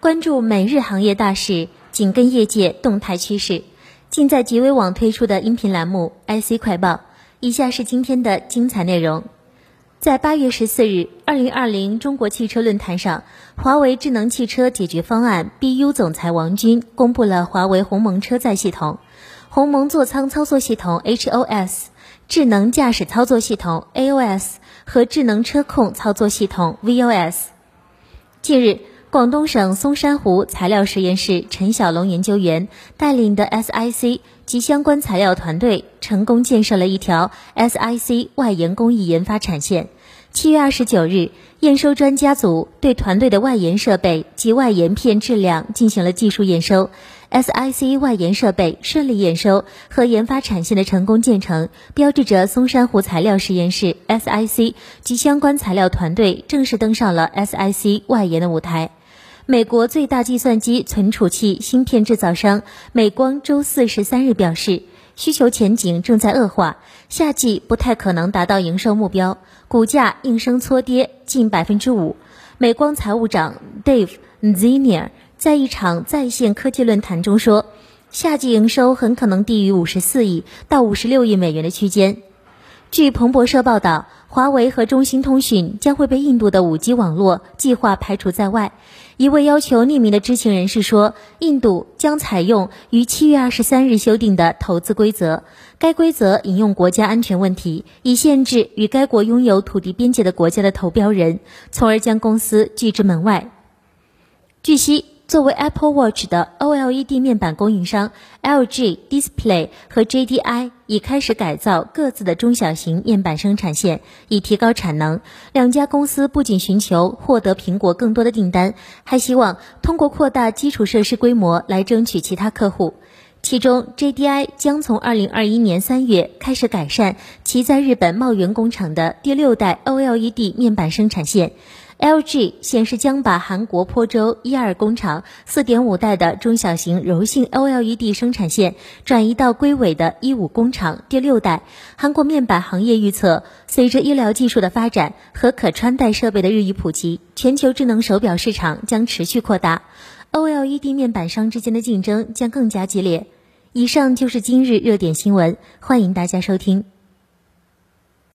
关注每日行业大事，紧跟业界动态趋势，尽在极微网推出的音频栏目《IC 快报》。以下是今天的精彩内容。在八月十四日，二零二零中国汽车论坛上，华为智能汽车解决方案 BU 总裁王军公布了华为鸿蒙车载系统、鸿蒙座舱操作系统 HOS、智能驾驶操作系统 AOS 和智能车控操作系统 VOS。近日，广东省松山湖材料实验室陈小龙研究员带领的 SIC 及相关材料团队成功建设了一条 SIC 外延工艺研发产线。七月二十九日，验收专家组对团队的外延设备及外延片质量进行了技术验收。SIC 外延设备顺利验收和研发产线的成功建成，标志着松山湖材料实验室 SIC 及相关材料团队正式登上了 SIC 外延的舞台。美国最大计算机存储器芯片制造商美光周四十三日表示，需求前景正在恶化，夏季不太可能达到营收目标，股价应声搓跌近百分之五。美光财务长 Dave Zienier。在一场在线科技论坛中说，夏季营收很可能低于五十四亿到五十六亿美元的区间。据彭博社报道，华为和中兴通讯将会被印度的五 G 网络计划排除在外。一位要求匿名的知情人士说，印度将采用于七月二十三日修订的投资规则，该规则引用国家安全问题，以限制与该国拥有土地边界的国家的投标人，从而将公司拒之门外。据悉。作为 Apple Watch 的 OLED 面板供应商 LG Display 和 JDI 已开始改造各自的中小型面板生产线，以提高产能。两家公司不仅寻求获得苹果更多的订单，还希望通过扩大基础设施规模来争取其他客户。其中，JDI 将从2021年3月开始改善其在日本茂原工厂的第六代 OLED 面板生产线。LG 显示将把韩国坡州一二工厂四点五代的中小型柔性 OLED 生产线转移到龟尾的一五工厂第六代。韩国面板行业预测，随着医疗技术的发展和可穿戴设备的日益普及，全球智能手表市场将持续扩大，OLED 面板商之间的竞争将更加激烈。以上就是今日热点新闻，欢迎大家收听。